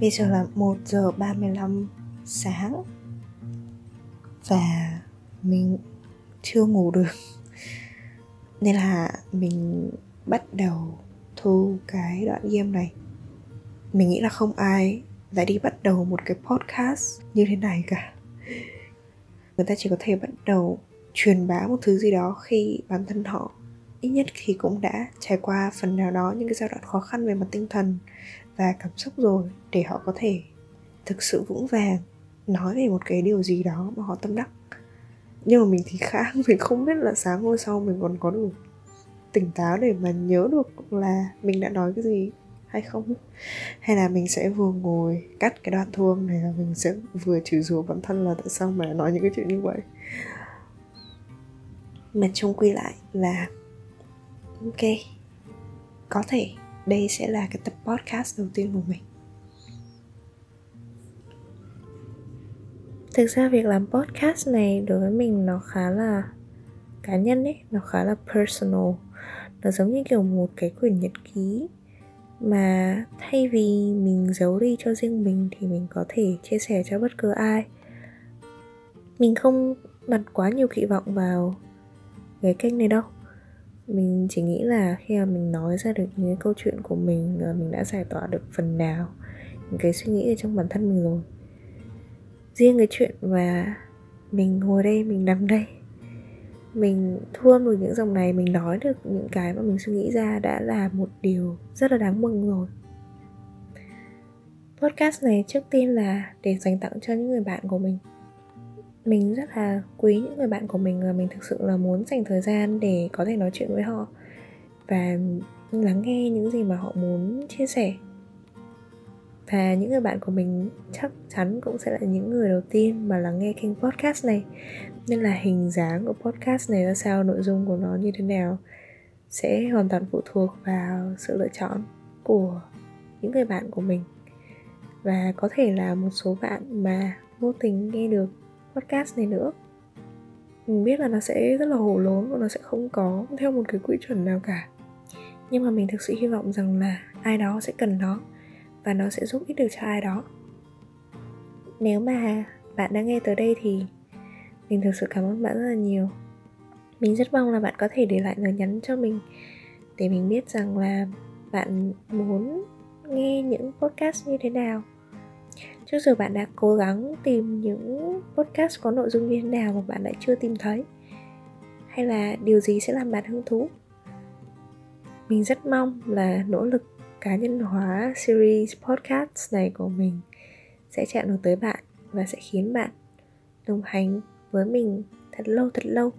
Bây giờ là 1 giờ 35 sáng. Và mình chưa ngủ được. Nên là mình bắt đầu thu cái đoạn game này. Mình nghĩ là không ai lại đi bắt đầu một cái podcast như thế này cả. Người ta chỉ có thể bắt đầu truyền bá một thứ gì đó khi bản thân họ ít nhất thì cũng đã trải qua phần nào đó những cái giai đoạn khó khăn về mặt tinh thần và cảm xúc rồi để họ có thể thực sự vững vàng, nói về một cái điều gì đó mà họ tâm đắc. Nhưng mà mình thì khác mình không biết là sáng hôm sau mình còn có đủ tỉnh táo để mà nhớ được là mình đã nói cái gì hay không. Hay là mình sẽ vừa ngồi cắt cái đoạn thuông này và mình sẽ vừa chửi rủa bản thân là tại sao mà nói những cái chuyện như vậy. Mà chung quy lại là ok. Có thể đây sẽ là cái tập podcast đầu tiên của mình. Thực ra việc làm podcast này đối với mình nó khá là cá nhân ấy, nó khá là personal. Nó giống như kiểu một cái quyển nhật ký mà thay vì mình giấu đi cho riêng mình thì mình có thể chia sẻ cho bất cứ ai. Mình không đặt quá nhiều kỳ vọng vào cái kênh này đâu mình chỉ nghĩ là khi mà mình nói ra được những cái câu chuyện của mình ờ, mình đã giải tỏa được phần nào những cái suy nghĩ ở trong bản thân mình rồi. Riêng cái chuyện mà mình ngồi đây, mình nằm đây, mình thu âm được những dòng này, mình nói được những cái mà mình suy nghĩ ra đã là một điều rất là đáng mừng rồi. Podcast này trước tiên là để dành tặng cho những người bạn của mình mình rất là quý những người bạn của mình và mình thực sự là muốn dành thời gian để có thể nói chuyện với họ và lắng nghe những gì mà họ muốn chia sẻ. Và những người bạn của mình chắc chắn cũng sẽ là những người đầu tiên mà lắng nghe kênh podcast này. Nên là hình dáng của podcast này ra sao nội dung của nó như thế nào sẽ hoàn toàn phụ thuộc vào sự lựa chọn của những người bạn của mình. Và có thể là một số bạn mà vô tình nghe được podcast này nữa. Mình biết là nó sẽ rất là hổ lốn và nó sẽ không có theo một cái quy chuẩn nào cả. Nhưng mà mình thực sự hy vọng rằng là ai đó sẽ cần nó và nó sẽ giúp ích được cho ai đó. Nếu mà bạn đã nghe tới đây thì mình thực sự cảm ơn bạn rất là nhiều. Mình rất mong là bạn có thể để lại lời nhắn cho mình để mình biết rằng là bạn muốn nghe những podcast như thế nào trước giờ bạn đã cố gắng tìm những podcast có nội dung như thế nào mà bạn lại chưa tìm thấy? Hay là điều gì sẽ làm bạn hứng thú? Mình rất mong là nỗ lực cá nhân hóa series podcast này của mình sẽ chạm được tới bạn và sẽ khiến bạn đồng hành với mình thật lâu thật lâu.